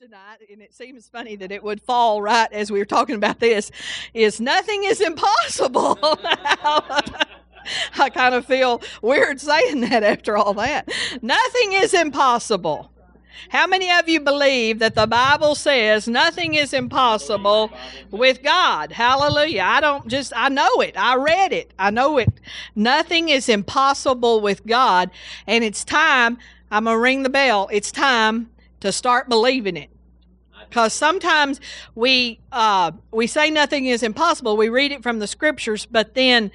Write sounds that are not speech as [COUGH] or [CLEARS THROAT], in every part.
tonight, and it seems funny that it would fall right as we were talking about this, is nothing is impossible. [LAUGHS] I kind of feel weird saying that after all that. Nothing is impossible. How many of you believe that the Bible says nothing is impossible with God? Hallelujah. I don't just, I know it. I read it. I know it. Nothing is impossible with God. And it's time, I'm going to ring the bell. It's time to start believing it because sometimes we uh, we say nothing is impossible. We read it from the scriptures, but then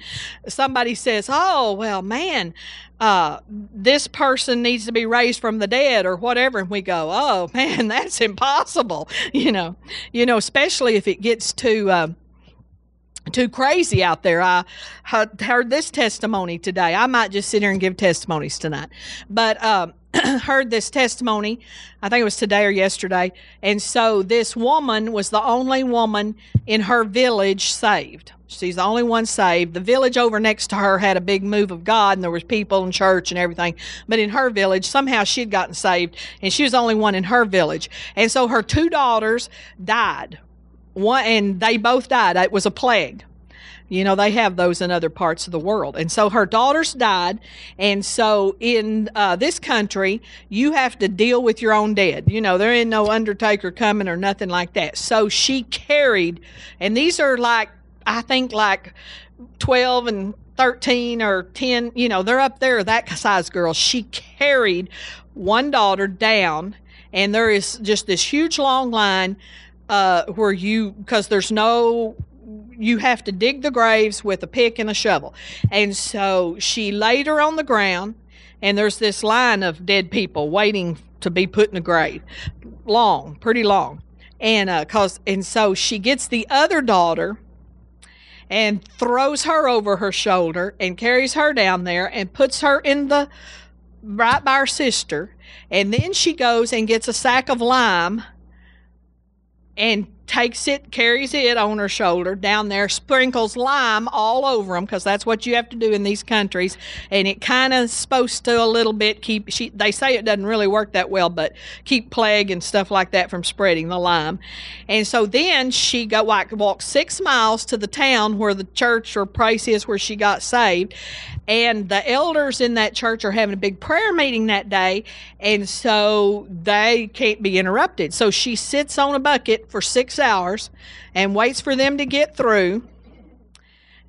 somebody says, "Oh, well, man, uh, this person needs to be raised from the dead or whatever," and we go, "Oh, [LAUGHS] man, that's impossible." [LAUGHS] You know, you know, especially if it gets too. Uh, too crazy out there. I heard this testimony today. I might just sit here and give testimonies tonight, but um, [CLEARS THROAT] heard this testimony. I think it was today or yesterday. And so this woman was the only woman in her village saved. She's the only one saved. The village over next to her had a big move of God and there was people in church and everything. But in her village, somehow she'd gotten saved and she was the only one in her village. And so her two daughters died. One and they both died. It was a plague. You know, they have those in other parts of the world. And so her daughters died. And so in uh, this country, you have to deal with your own dead. You know, there ain't no undertaker coming or nothing like that. So she carried, and these are like, I think like 12 and 13 or 10, you know, they're up there, that size girl. She carried one daughter down, and there is just this huge long line uh, where you, because there's no you have to dig the graves with a pick and a shovel. And so she laid her on the ground, and there's this line of dead people waiting to be put in a grave. Long, pretty long. And uh, cause and so she gets the other daughter and throws her over her shoulder and carries her down there and puts her in the right by her sister. And then she goes and gets a sack of lime and takes it, carries it on her shoulder down there, sprinkles lime all over them because that's what you have to do in these countries. And it kind of supposed to a little bit keep. She, they say it doesn't really work that well, but keep plague and stuff like that from spreading the lime. And so then she go like walk six miles to the town where the church or place is where she got saved. And the elders in that church are having a big prayer meeting that day, and so they can't be interrupted. So she sits on a bucket for six hours and waits for them to get through.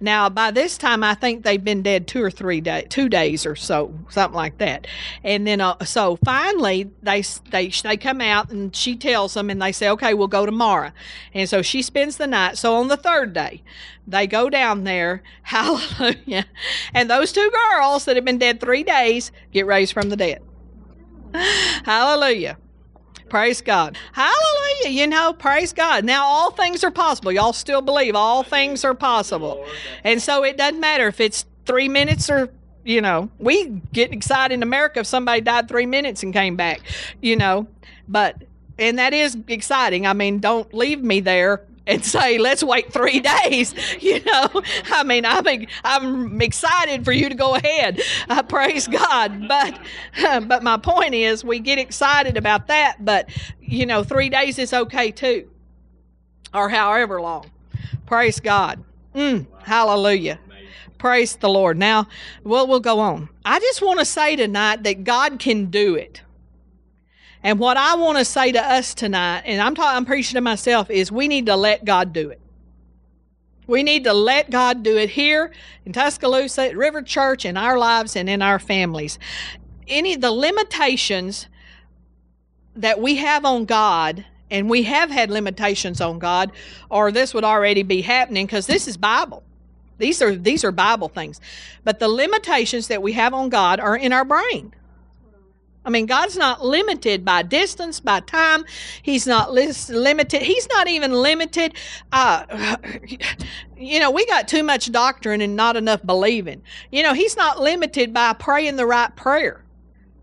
Now, by this time, I think they've been dead two or three days, two days or so, something like that. And then, uh, so finally, they they they come out and she tells them, and they say, "Okay, we'll go tomorrow." And so she spends the night. So on the third day, they go down there. [LAUGHS] Hallelujah! And those two girls that have been dead three days get raised from the dead. [LAUGHS] Hallelujah! Praise God. Hallelujah. You know, praise God. Now, all things are possible. Y'all still believe all things are possible. And so it doesn't matter if it's three minutes or you know, we get excited in America if somebody died three minutes and came back, you know, but, and that is exciting. I mean, don't leave me there and say, let's wait three [LAUGHS] days. You know, I mean, I'm, I'm excited for you to go ahead. I praise God. But, [LAUGHS] but my point is, we get excited about that, but, you know, three days is okay too, or however long. Praise God. Mm, hallelujah. Praise the Lord. Now, well, we'll go on. I just want to say tonight that God can do it. And what I want to say to us tonight, and I'm talking, I'm preaching to myself, is we need to let God do it. We need to let God do it here in Tuscaloosa, at River Church, in our lives and in our families. Any the limitations that we have on God, and we have had limitations on God, or this would already be happening because this is Bible. These are these are Bible things. But the limitations that we have on God are in our brain. I mean, God's not limited by distance, by time. He's not limited. He's not even limited. Uh, [SIGHS] you know, we got too much doctrine and not enough believing. You know, He's not limited by praying the right prayer,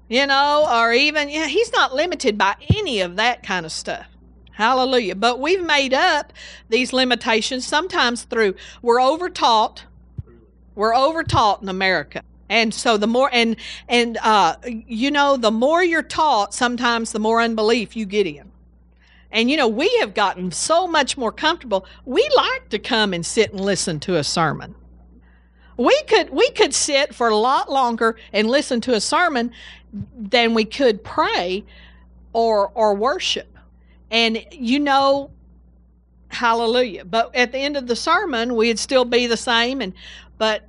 you know, or even, yeah, He's not limited by any of that kind of stuff. Hallelujah. But we've made up these limitations sometimes through, we're overtaught. We're overtaught in America. And so the more and and uh, you know the more you're taught, sometimes the more unbelief you get in. And you know, we have gotten so much more comfortable. We like to come and sit and listen to a sermon. We could we could sit for a lot longer and listen to a sermon than we could pray or or worship. And you know, hallelujah. But at the end of the sermon, we'd still be the same and but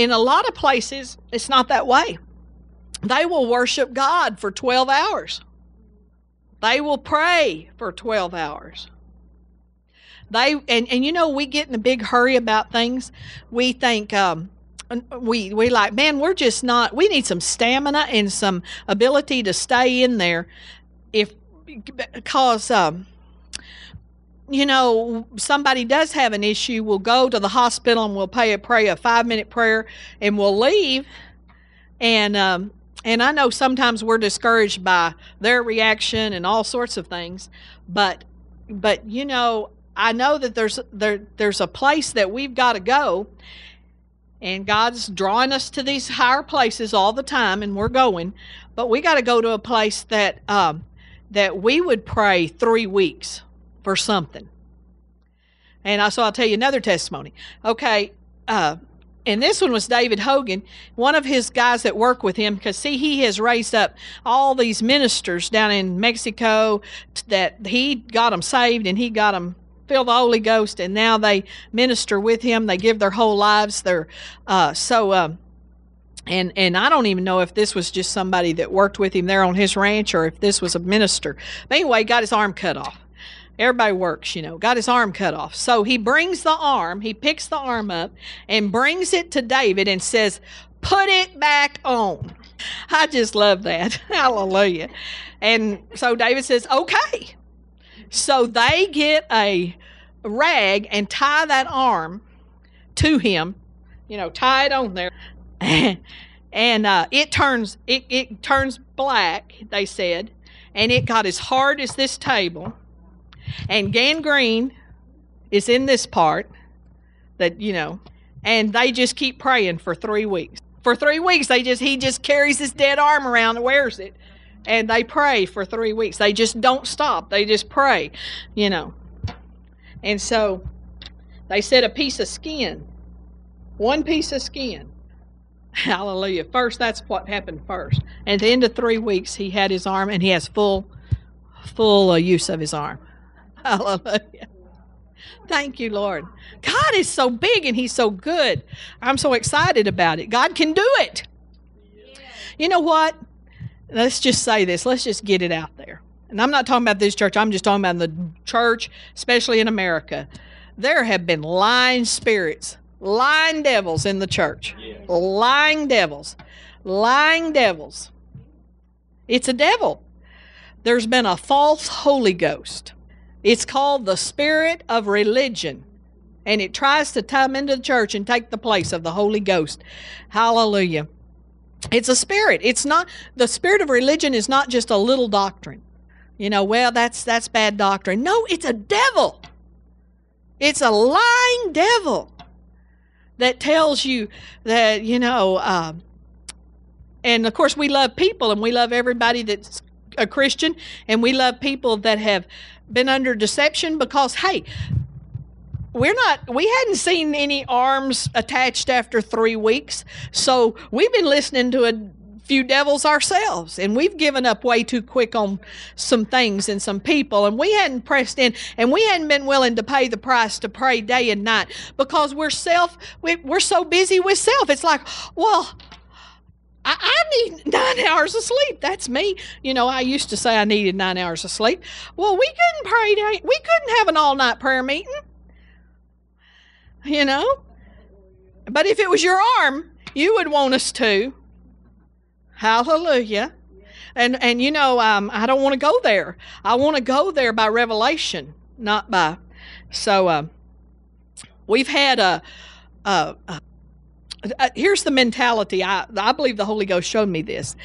in a lot of places it's not that way. They will worship God for 12 hours. They will pray for 12 hours. They and, and you know we get in a big hurry about things. We think um, we we like man we're just not we need some stamina and some ability to stay in there if because um, you know somebody does have an issue we'll go to the hospital and we'll pay a pray a five minute prayer and we'll leave. And um, and I know sometimes we're discouraged by their reaction and all sorts of things, but but you know, I know that there's there there's a place that we've got to go and God's drawing us to these higher places all the time and we're going, but we got to go to a place that um, that we would pray 3 weeks for something. And I, so I'll tell you another testimony. Okay, uh, and this one was David Hogan, one of his guys that work with him, because see, he has raised up all these ministers down in Mexico that he got them saved and he got them filled the Holy Ghost, and now they minister with him. They give their whole lives. They're uh, so. Um, and and I don't even know if this was just somebody that worked with him there on his ranch or if this was a minister. But anyway, got his arm cut off. Everybody works, you know, got his arm cut off. So he brings the arm, he picks the arm up and brings it to David and says, Put it back on. I just love that. [LAUGHS] Hallelujah. And so David says, Okay. So they get a rag and tie that arm to him, you know, tie it on there. [LAUGHS] and uh, it turns it, it turns black, they said, and it got as hard as this table and gangrene is in this part that, you know, and they just keep praying for three weeks. For three weeks, they just he just carries his dead arm around and wears it. And they pray for three weeks. They just don't stop. They just pray, you know. And so they said a piece of skin. One piece of skin. [LAUGHS] Hallelujah. First, that's what happened first. And at the end of three weeks, he had his arm and he has full, full uh, use of his arm. [LAUGHS] Hallelujah. Thank you, Lord. God is so big and He's so good. I'm so excited about it. God can do it. You know what? Let's just say this. Let's just get it out there. And I'm not talking about this church, I'm just talking about the church, especially in America. There have been lying spirits, lying devils in the church. Lying devils. Lying devils. It's a devil. There's been a false Holy Ghost it's called the spirit of religion. And it tries to come into the church and take the place of the Holy Ghost. Hallelujah. It's a spirit. It's not the spirit of religion is not just a little doctrine. You know, well, that's that's bad doctrine. No, it's a devil. It's a lying devil that tells you that, you know, uh, and of course we love people and we love everybody that's a Christian and we love people that have been under deception because, hey, we're not we hadn't seen any arms attached after three weeks. So we've been listening to a few devils ourselves and we've given up way too quick on some things and some people. And we hadn't pressed in and we hadn't been willing to pay the price to pray day and night because we're self we, we're so busy with self. It's like well I, I, need nine hours of sleep. That's me. You know, I used to say I needed nine hours of sleep. Well, we couldn't pray. We couldn't have an all night prayer meeting. You know? But if it was your arm, you would want us to. Hallelujah. And and you know, um, I don't want to go there. I want to go there by revelation, not by. So uh, we've had a, a, Uh, here's the mentality. I, I believe the Holy Ghost showed me this.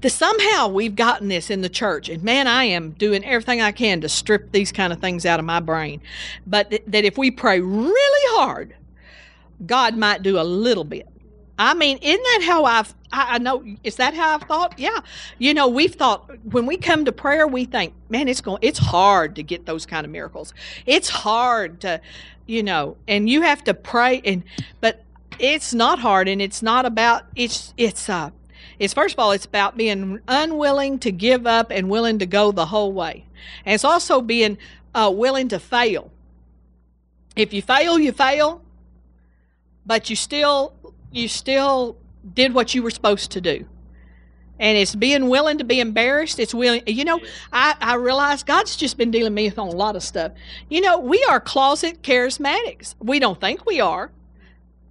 The, somehow we've gotten this in the church, and man, I am doing everything I can to strip these kind of things out of my brain. But th- that if we pray really hard, God might do a little bit. I mean, isn't that how I've, I, I know, is that how I've thought? Yeah. You know, we've thought, when we come to prayer, we think, man, it's going, it's hard to get those kind of miracles. It's hard to, you know, and you have to pray and, but it's not hard and it's not about, it's, it's, uh, it's first of all, it's about being unwilling to give up and willing to go the whole way. And it's also being uh, willing to fail. If you fail, you fail, but you still you still did what you were supposed to do. And it's being willing to be embarrassed. It's willing, you know, I, I realize God's just been dealing with me on a lot of stuff. You know, we are closet charismatics. We don't think we are.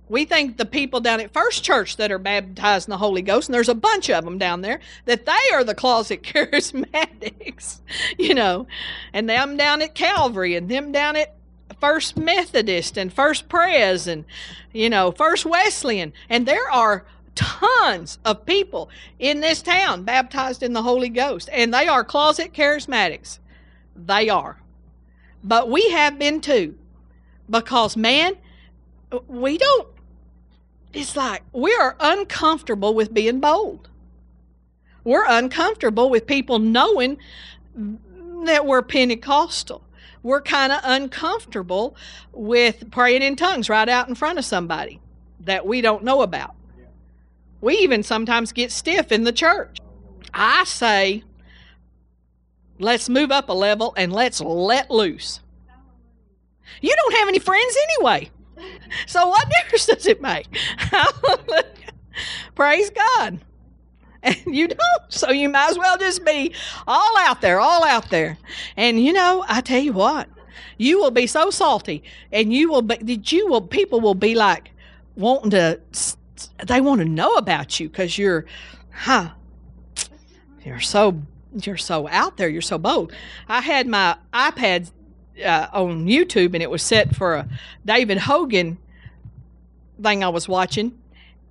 We think the people down at First Church that are baptized in the Holy Ghost, and there's a bunch of them down there, that they are the closet [LAUGHS] charismatics, [LAUGHS] you know, and them down at Calvary and them down at First Methodist and First Pres and, you know, First Wesleyan. And there are tons of people in this town baptized in the Holy Ghost, and they are closet charismatics. They are. But we have been too. Because, man, we don't, it's like we are uncomfortable with being bold. We're uncomfortable with people knowing that we're Pentecostal we're kind of uncomfortable with praying in tongues right out in front of somebody that we don't know about. We even sometimes get stiff in the church. I say, let's move up a level and let's let loose. You don't have any friends anyway. [LAUGHS] So what difference does it make? [LAUGHS] Praise God. And you don't. So you might as well just be all out there, all out there. And you know, I tell you what, you will be so salty and you will be, that you will, people will be like wanting to, they want to know about you because you're, huh, you're so, you're so out there. You're so bold. I had my iPad uh, on YouTube and it was set for a David Hogan thing I was watching.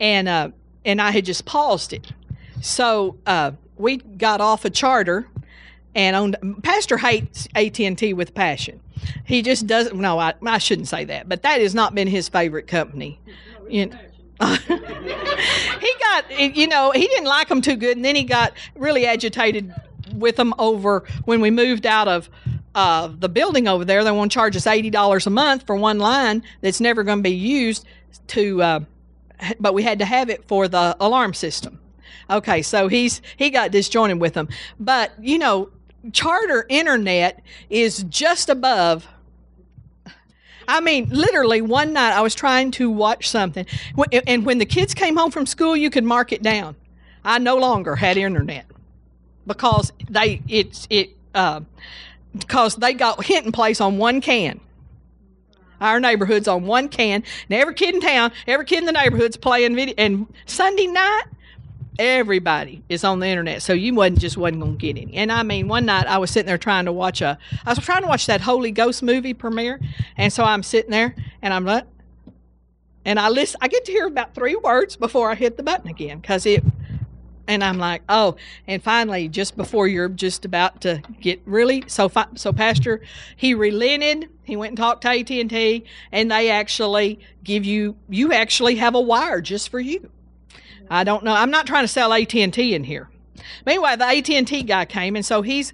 And, uh, and I had just paused it so uh, we got off a charter, and on Pastor hates AT and T with passion. He just doesn't. No, I, I shouldn't say that, but that has not been his favorite company. You know, [LAUGHS] he got, you know, he didn't like them too good, and then he got really agitated with them over when we moved out of uh, the building over there. They want to charge us eighty dollars a month for one line that's never going to be used to, uh, but we had to have it for the alarm system. Okay, so he's he got disjointed with them. But, you know, charter internet is just above I mean, literally one night I was trying to watch something, and when the kids came home from school, you could mark it down. I no longer had internet because they it's it uh, because they got hit in place on one can. Our neighborhood's on one can, and every kid in town, every kid in the neighborhood's playing video. And Sunday night, everybody is on the internet so you wasn't just wasn't gonna get any and i mean one night i was sitting there trying to watch a i was trying to watch that holy ghost movie premiere and so i'm sitting there and i'm like and i listen i get to hear about three words before i hit the button again because it and i'm like oh and finally just before you're just about to get really so so pastor he relented he went and talked to at&t and they actually give you you actually have a wire just for you I don't know. I'm not trying to sell AT&T in here. Meanwhile, the AT&T guy came, and so he's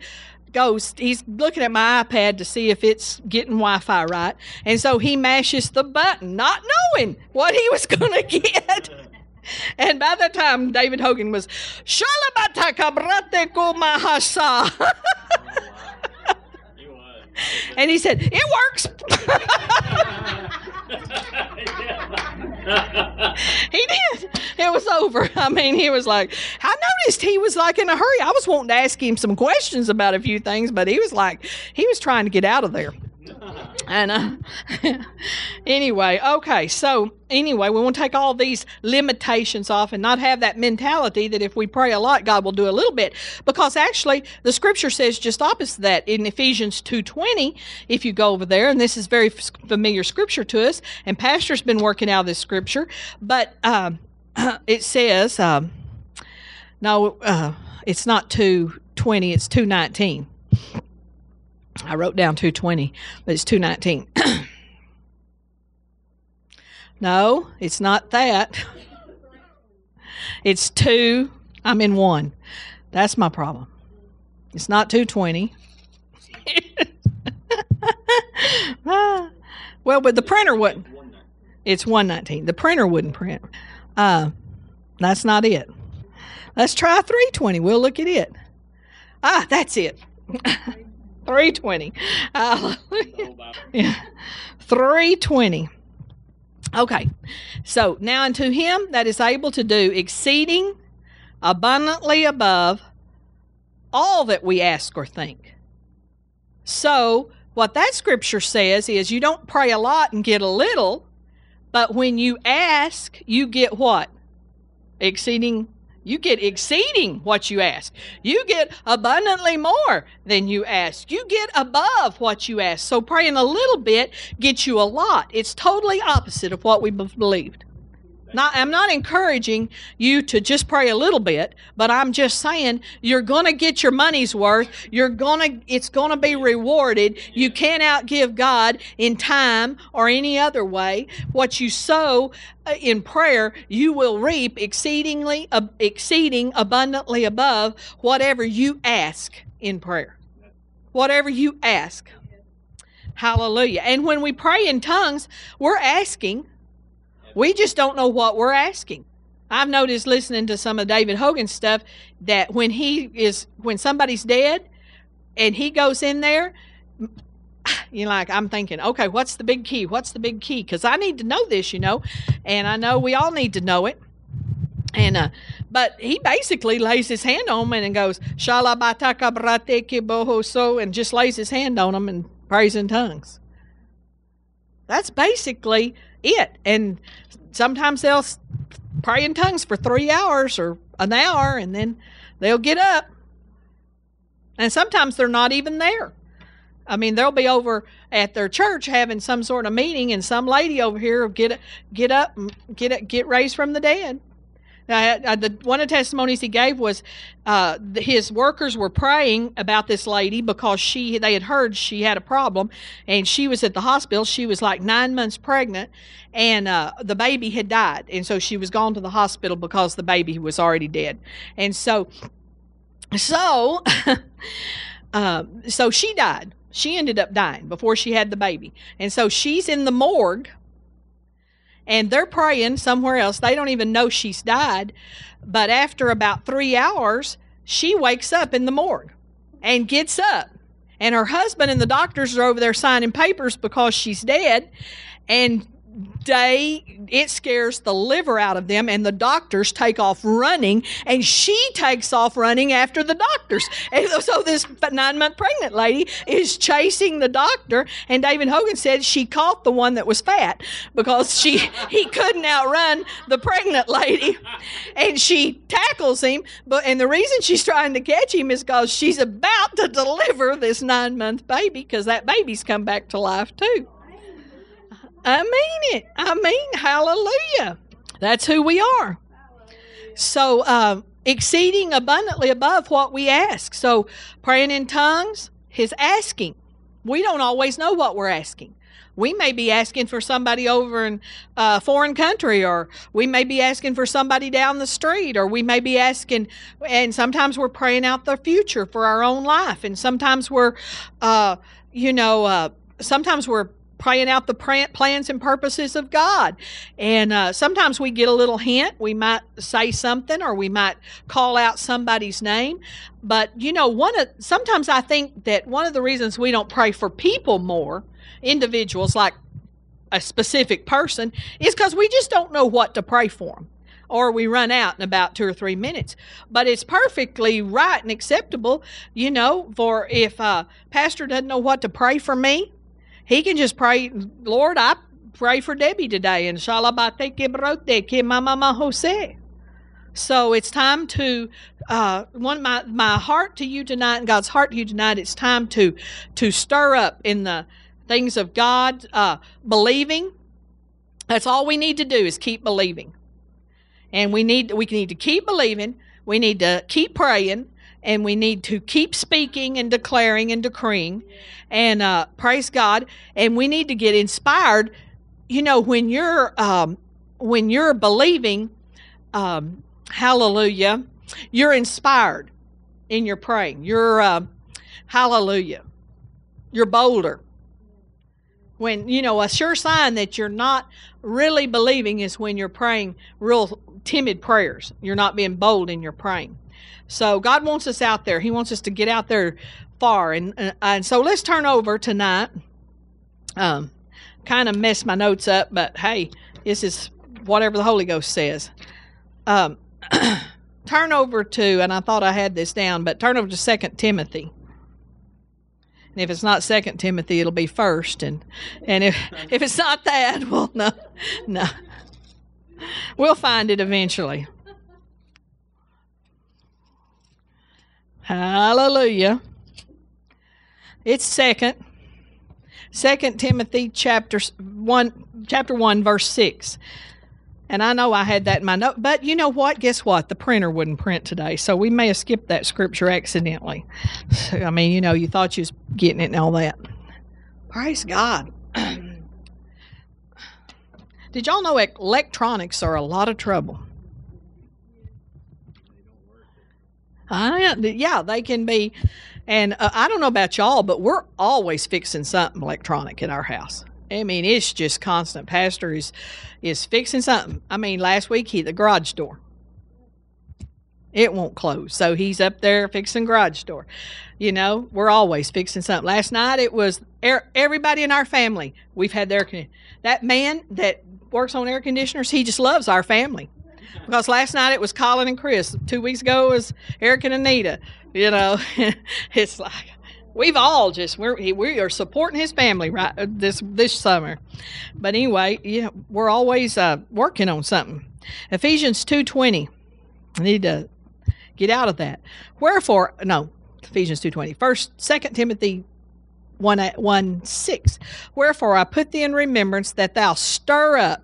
goes he's looking at my iPad to see if it's getting Wi-Fi right, and so he mashes the button, not knowing what he was going [LAUGHS] to get. [LAUGHS] And by the time David Hogan was [LAUGHS] and he said, "It works." [LAUGHS] he did. It was over. I mean, he was like, I noticed he was like in a hurry. I was wanting to ask him some questions about a few things, but he was like, he was trying to get out of there. And uh, [LAUGHS] anyway, okay, so anyway, we want to take all these limitations off and not have that mentality that if we pray a lot, God will do a little bit. Because actually, the scripture says just opposite that in Ephesians two twenty. If you go over there, and this is very familiar scripture to us, and Pastor's been working out this scripture, but um, [CLEARS THROAT] it says, um, no, uh, it's not two twenty, it's two nineteen. I wrote down 220, but it's 219. [CLEARS THROAT] no, it's not that. It's two. I'm in one. That's my problem. It's not 220. Ah. [LAUGHS] well, but the printer wouldn't. It's 119. The printer wouldn't print. Uh, that's not it. Let's try 320. We'll look at it. Ah, that's it. [LAUGHS] 320. Hallelujah. [LAUGHS] Yeah. 320. Okay. So now unto him that is able to do exceeding abundantly above all that we ask or think. So, what that scripture says is you don't pray a lot and get a little, but when you ask, you get what? Exceeding you get exceeding what you ask. You get abundantly more than you ask. You get above what you ask. So praying a little bit gets you a lot. It's totally opposite of what we believed. I'm not encouraging you to just pray a little bit, but I'm just saying you're going to get your money's worth. You're going to, it's going to be rewarded. You can't outgive God in time or any other way. What you sow uh, in prayer, you will reap exceedingly, exceeding abundantly above whatever you ask in prayer. Whatever you ask. Hallelujah. And when we pray in tongues, we're asking we just don't know what we're asking. I've noticed listening to some of David Hogan's stuff that when he is when somebody's dead and he goes in there, [SIGHS] you like I'm thinking, okay, what's the big key? What's the big key? Because I need to know this, you know, and I know we all need to know it. And uh, but he basically lays his hand on them and goes so and just lays his hand on them and prays in tongues. That's basically it. And sometimes they'll pray in tongues for three hours or an hour and then they'll get up. And sometimes they're not even there. I mean, they'll be over at their church having some sort of meeting, and some lady over here will get get up, and get get raised from the dead. Now, the, one of the testimonies he gave was uh, his workers were praying about this lady because she they had heard she had a problem, and she was at the hospital. She was like nine months pregnant, and uh, the baby had died, and so she was gone to the hospital because the baby was already dead, and so, so, uh, [LAUGHS] so she died. She ended up dying before she had the baby, and so she's in the morgue and they're praying somewhere else. They don't even know she's died. But after about three hours, she wakes up in the morgue and gets up. And her husband and the doctors are over there signing papers because she's dead. And day it scares the liver out of them and the doctors take off running and she takes off running after the doctors. And so this nine month pregnant lady is chasing the doctor and david hogan said she caught the one that was fat because she [LAUGHS] he couldn't outrun the pregnant lady. And she tackles him but and the reason she's trying to catch him is because she's about to deliver this nine month baby because that baby's come back to life too I mean it. I mean, hallelujah. That's who we are. So, uh, exceeding abundantly above what we ask. So, praying in tongues, his asking. We don't always know what we're asking. We may be asking for somebody over in a foreign country, or we may be asking for somebody down the street, or we may be asking, and sometimes we're praying out the future for our own life, and sometimes we're, uh, you know, uh, sometimes we're praying out the plans and purposes of God. And uh, sometimes we get a little hint. We might say something or we might call out somebody's name. But, you know, one of, sometimes I think that one of the reasons we don't pray for people more, individuals like a specific person, is because we just don't know what to pray for them or we run out in about two or three minutes. But it's perfectly right and acceptable, you know, for if a uh, pastor doesn't know what to pray for me, he can just pray, Lord, I pray for Debbie today, and shalabate kibrote ke mama Jose. So it's time to uh, one my my heart to you tonight, and God's heart to you tonight. It's time to to stir up in the things of God, uh, believing. That's all we need to do is keep believing, and we need we need to keep believing. We need to keep praying, and we need to keep speaking and declaring and decreeing and uh, praise God. And we need to get inspired. You know, when you're um, when you're believing, um, hallelujah, you're inspired in your praying. You're, uh, hallelujah, you're bolder. When, you know, a sure sign that you're not really believing is when you're praying real timid prayers. You're not being bold in your praying. So God wants us out there. He wants us to get out there far. And, uh, and so let's turn over tonight. Um, kind of messed my notes up, but hey, this is whatever the Holy Ghost says. Um, [CLEARS THROAT] turn over to, and I thought I had this down, but turn over to Second Timothy. And if it's not Second Timothy, it'll be First. And and if if it's not that, [LAUGHS] well, no, no, we'll find it eventually. Hallelujah. It's second. Second Timothy chapter one chapter one verse six. And I know I had that in my note, but you know what? Guess what? The printer wouldn't print today, so we may have skipped that scripture accidentally. So, I mean, you know, you thought you was getting it and all that. Praise God. [CLEARS THROAT] Did y'all know electronics are a lot of trouble? Uh, yeah, they can be. And uh, I don't know about y'all, but we're always fixing something electronic in our house. I mean, it's just constant. Pastor is is fixing something. I mean, last week he the garage door. It won't close, so he's up there fixing garage door. You know, we're always fixing something. Last night it was air, everybody in our family. We've had their that man that works on air conditioners. He just loves our family because last night it was Colin and Chris. Two weeks ago it was Eric and Anita. You know, [LAUGHS] it's like we've all just we're we are supporting his family right uh, this this summer. But anyway, yeah, we're always uh, working on something. Ephesians two twenty. I need to get out of that. Wherefore, no, Ephesians two twenty. First, Second Timothy 1, 1 6. Wherefore I put thee in remembrance that thou stir up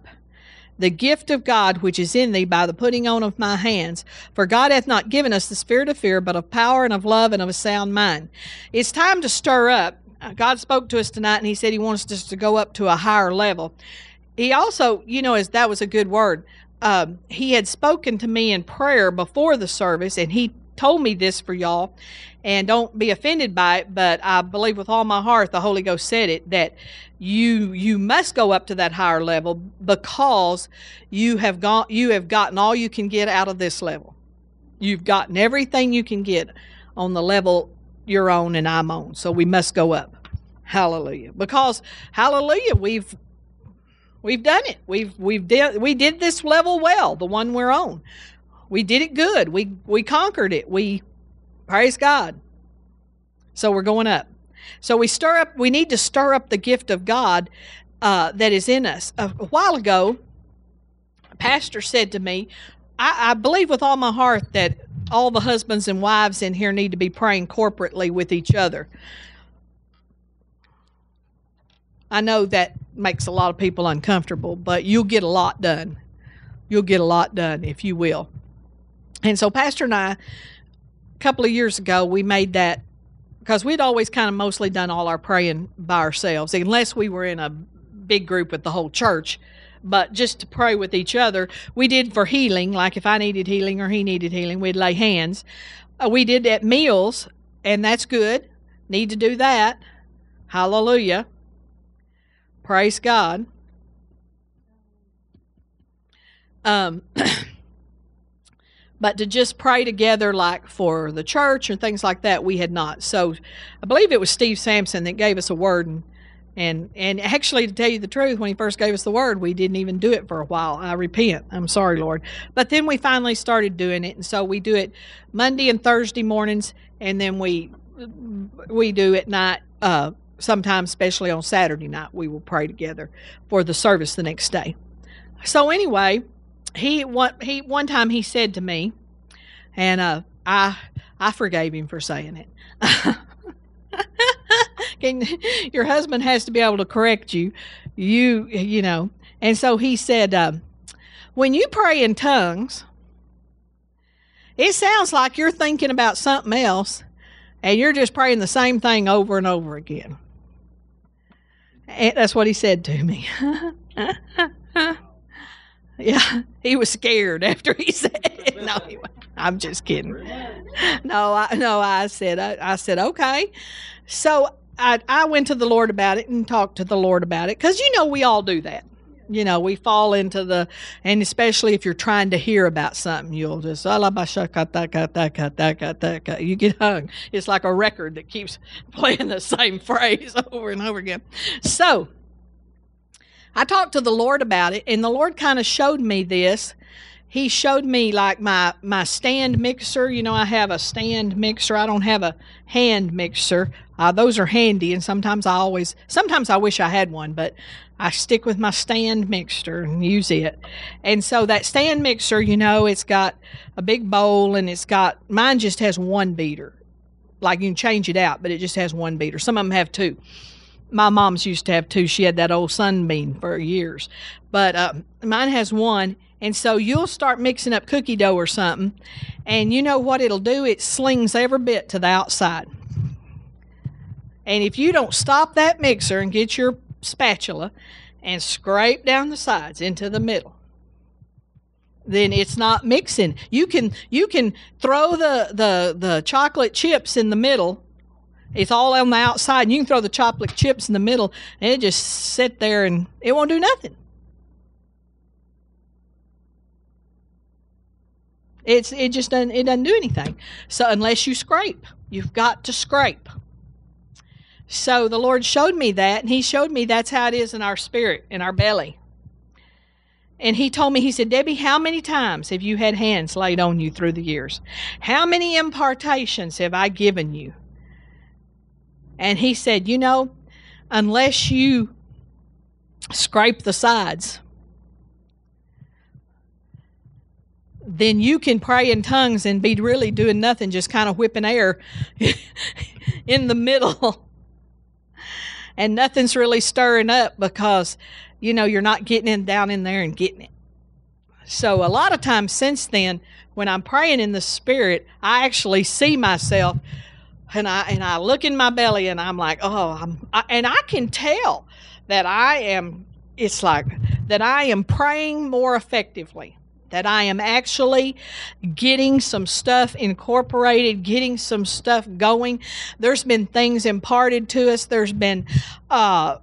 the gift of God which is in thee by the putting on of my hands. For God hath not given us the spirit of fear, but of power and of love and of a sound mind. It's time to stir up. God spoke to us tonight and He said He wants us to go up to a higher level. He also, you know, as that was a good word. Um, he had spoken to me in prayer before the service, and he told me this for y'all and don't be offended by it but i believe with all my heart the holy ghost said it that you you must go up to that higher level because you have gone you have gotten all you can get out of this level. You've gotten everything you can get on the level you're on and i'm on. So we must go up. Hallelujah. Because hallelujah we've we've done it. We've we've did we did this level well the one we're on we did it good. We we conquered it. We praise God. So we're going up. So we stir up. We need to stir up the gift of God uh, that is in us. A, a, while ago, a pastor said to me, I, "I believe with all my heart that all the husbands and wives in here need to be praying corporately with each other." I know that makes a lot of people uncomfortable, but you'll get a lot done. You'll get a lot done if you will. And so, Pastor and I, a couple of years ago, we made that because we'd always kind of mostly done all our praying by ourselves, unless we were in a big group with the whole church. But just to pray with each other, we did for healing, like if I needed healing or he needed healing, we'd lay hands. Uh, we did at meals, and that's good. Need to do that. Hallelujah. Praise God. Um, [CLEARS THROAT] but to just pray together like for the church and things like that we had not. So i believe it was steve sampson that gave us a word and and and actually to tell you the truth when he first gave us the word we didn't even do it for a while. I repent. I'm sorry lord. But then we finally started doing it and so we do it monday and thursday mornings and then we we do it night uh sometimes especially on saturday night we will pray together for the service the next day. So anyway he one he one time he said to me, and uh, I I forgave him for saying it. [LAUGHS] Can, your husband has to be able to correct you, you you know. And so he said, uh, when you pray in tongues, it sounds like you're thinking about something else, and you're just praying the same thing over and over again. And that's what he said to me. [LAUGHS] Yeah, he was scared [LAUGHS] after he said it. No, he, I'm just kidding. No, I no, I said I, I said okay. So I I went to the Lord about it and talked to the Lord about it because you know we all do that. You know, we fall into the, and especially if you're trying to hear about something, you'll just, you get hung. It's like a record that keeps [LAUGHS] playing the same phrase [LAUGHS] over and over again. So, I talked to the Lord about it, and the Lord kind of showed me this. He showed me like my my stand mixer. You know, I have a stand mixer. I don't have a hand mixer. Uh, those are handy, and sometimes I always, sometimes I wish I had one, but I stick with my stand mixer and use it. And so that stand mixer, you know, it's got a big bowl and it's got mine just has one beater. Like you can change it out, but it just has one beater. Some of them have two. My mom's used to have two. She had that old sunbeam for years, but uh, mine has one. And so you'll start mixing up cookie dough or something, and you know what it'll do? It slings every bit to the outside. And if you don't stop that mixer and get your spatula and scrape down the sides into the middle then it's not mixing you can you can throw the the the chocolate chips in the middle it's all on the outside and you can throw the chocolate chips in the middle and it just sit there and it won't do nothing it's it just doesn't it doesn't do anything so unless you scrape you've got to scrape so the Lord showed me that, and He showed me that's how it is in our spirit, in our belly. And He told me, He said, Debbie, how many times have you had hands laid on you through the years? How many impartations have I given you? And He said, You know, unless you scrape the sides, then you can pray in tongues and be really doing nothing, just kind of whipping air [LAUGHS] in the middle. And nothing's really stirring up because you know you're not getting in down in there and getting it. So a lot of times since then when i'm praying in the spirit i actually see myself and i and i look in my belly and i'm like oh i'm I, and i can tell that i am it's like that i am praying more effectively that I am actually getting some stuff incorporated, getting some stuff going. There's been things imparted to us. There's been, uh,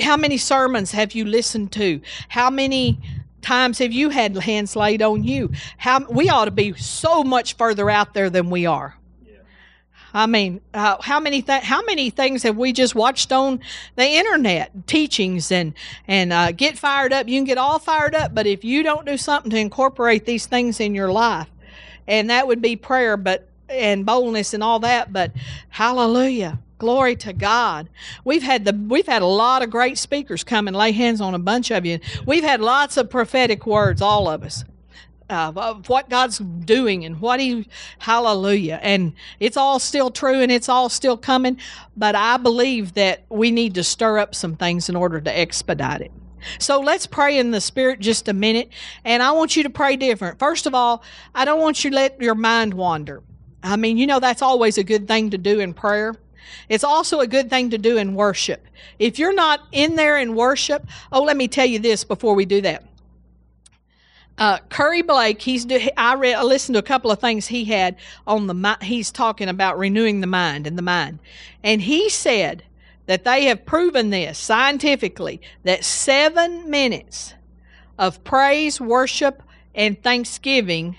how many sermons have you listened to? How many times have you had hands laid on you? How we ought to be so much further out there than we are. I mean, uh, how many th- how many things have we just watched on the internet, teachings and and uh, get fired up? You can get all fired up, but if you don't do something to incorporate these things in your life, and that would be prayer, but and boldness and all that. But hallelujah, glory to God. We've had the we've had a lot of great speakers come and lay hands on a bunch of you. We've had lots of prophetic words, all of us uh, of what God's doing and what He, hallelujah. And it's all still true and it's all still coming, but I believe that we need to stir up some things in order to expedite it. So let's pray in the Spirit just a minute, and I want you to pray different. First of all, I don't want you to let your mind wander. I mean, you know, that's always a good thing to do in prayer. It's also a good thing to do in worship. If you're not in there in worship, oh, let me tell you this before we do that uh, Curry Blake, he's I read, I listened to a couple of things he had on the. He's talking about renewing the mind and the mind, and he said that they have proven this scientifically that seven minutes of praise, worship, and thanksgiving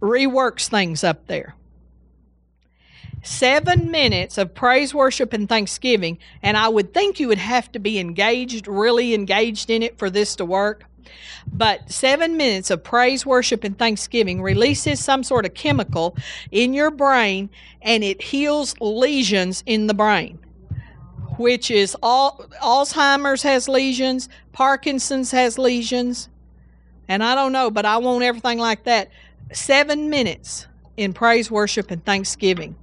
reworks things up there. Seven minutes of praise, worship, and thanksgiving, and I would think you would have to be engaged, really engaged in it for this to work. But seven minutes of praise, worship, and thanksgiving releases some sort of chemical in your brain and it heals lesions in the brain, which is all Alzheimer's has lesions, Parkinson's has lesions. And I don't know, but I want everything like that. Seven minutes in praise, worship, and thanksgiving.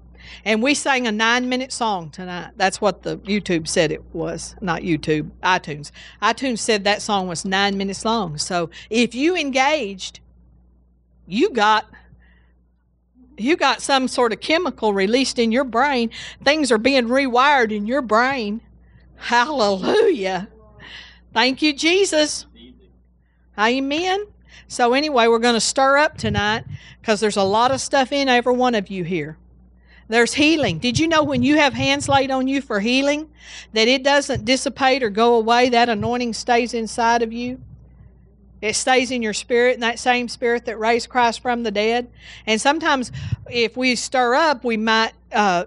And we sang a nine minute song tonight. That's what the YouTube said it was. Not YouTube, iTunes. iTunes said that song was nine minutes long. So if you engaged, you got you got some sort of chemical released in your brain. Things are being rewired in your brain. Hallelujah. Thank you, Jesus. Amen. So, anyway, we're going to stir up tonight because there's a lot of stuff in every one of you here. There's healing. Did you know when you have hands laid on you for healing, that it doesn't dissipate or go away? That anointing stays inside of you. It stays in your spirit, and that same spirit that raised Christ from the dead. And sometimes, if we stir up, we might, uh,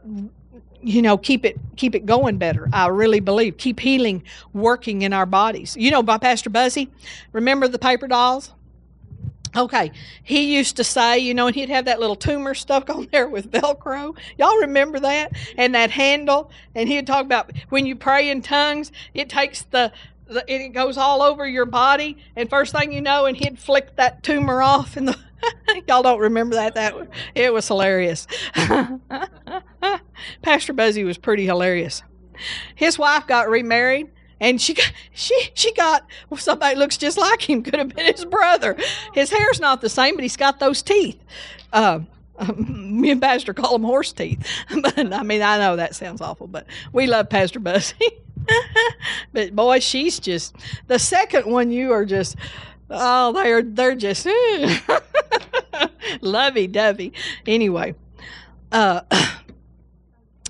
you know, keep it keep it going better. I really believe keep healing working in our bodies. You know, by Pastor Buzzy, remember the paper dolls? Okay, he used to say, you know, and he'd have that little tumor stuck [LAUGHS] on there with Velcro. Y'all remember that? And that handle. And he'd talk about when you pray in tongues, it takes the, the it goes all over your body. And first thing you know, and he'd flick that tumor off. And the [LAUGHS] y'all don't remember that? That it was hilarious. [LAUGHS] Pastor Buzzy was pretty hilarious. His wife got remarried and she got, she she got well, somebody looks just like him. Could have been his brother. His hair's not the same, but he's got those teeth. Uh, um, me and Pastor call them horse teeth. [LAUGHS] but I mean, I know that sounds awful, but we love Pastor Buzzy. [LAUGHS] but boy, she's just the second one. You are just oh, they're they're just [LAUGHS] lovey dovey. Anyway, uh, [CLEARS THROAT]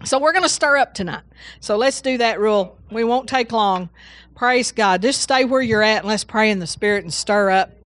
so we're going to stir up tonight. So let's do that rule. We won't take long. Praise God. Just stay where you're at and let's pray in the Spirit and stir up.